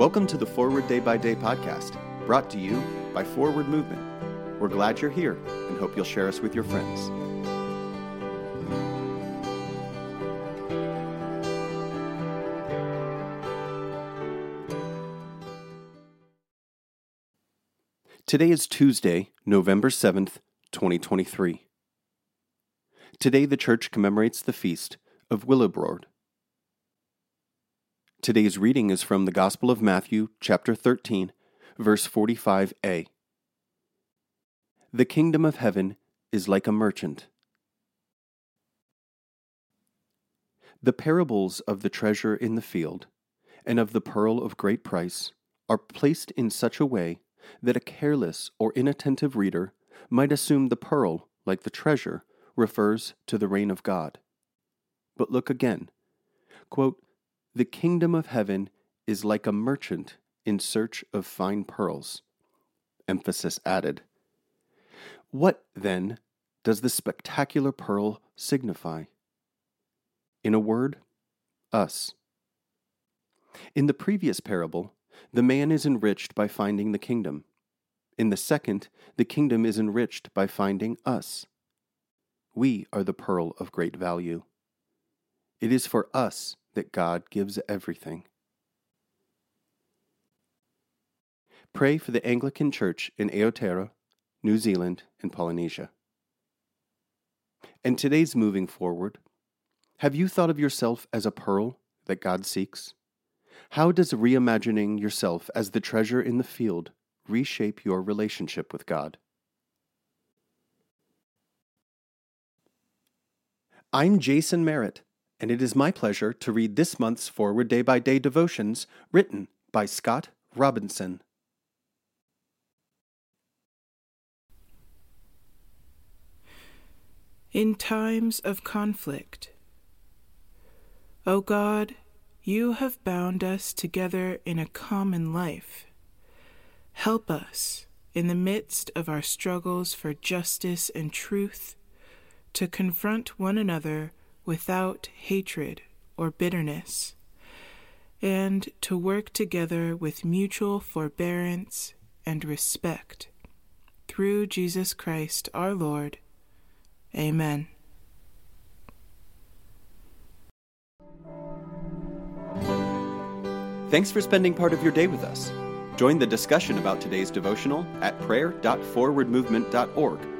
Welcome to the Forward Day by Day podcast, brought to you by Forward Movement. We're glad you're here and hope you'll share us with your friends. Today is Tuesday, November 7th, 2023. Today the church commemorates the feast of Willibrord. Today's reading is from the Gospel of Matthew, chapter 13, verse 45a. The kingdom of heaven is like a merchant. The parables of the treasure in the field and of the pearl of great price are placed in such a way that a careless or inattentive reader might assume the pearl, like the treasure, refers to the reign of God. But look again. Quote, the kingdom of heaven is like a merchant in search of fine pearls. Emphasis added. What, then, does the spectacular pearl signify? In a word, us. In the previous parable, the man is enriched by finding the kingdom. In the second, the kingdom is enriched by finding us. We are the pearl of great value. It is for us that God gives everything. Pray for the Anglican Church in Aotearoa, New Zealand, and Polynesia. And today's moving forward, have you thought of yourself as a pearl that God seeks? How does reimagining yourself as the treasure in the field reshape your relationship with God? I'm Jason Merritt and it is my pleasure to read this month's Forward Day by Day devotions written by Scott Robinson. In times of conflict, O God, you have bound us together in a common life. Help us, in the midst of our struggles for justice and truth, to confront one another without hatred or bitterness, and to work together with mutual forbearance and respect. Through Jesus Christ our Lord. Amen. Thanks for spending part of your day with us. Join the discussion about today's devotional at prayer.forwardmovement.org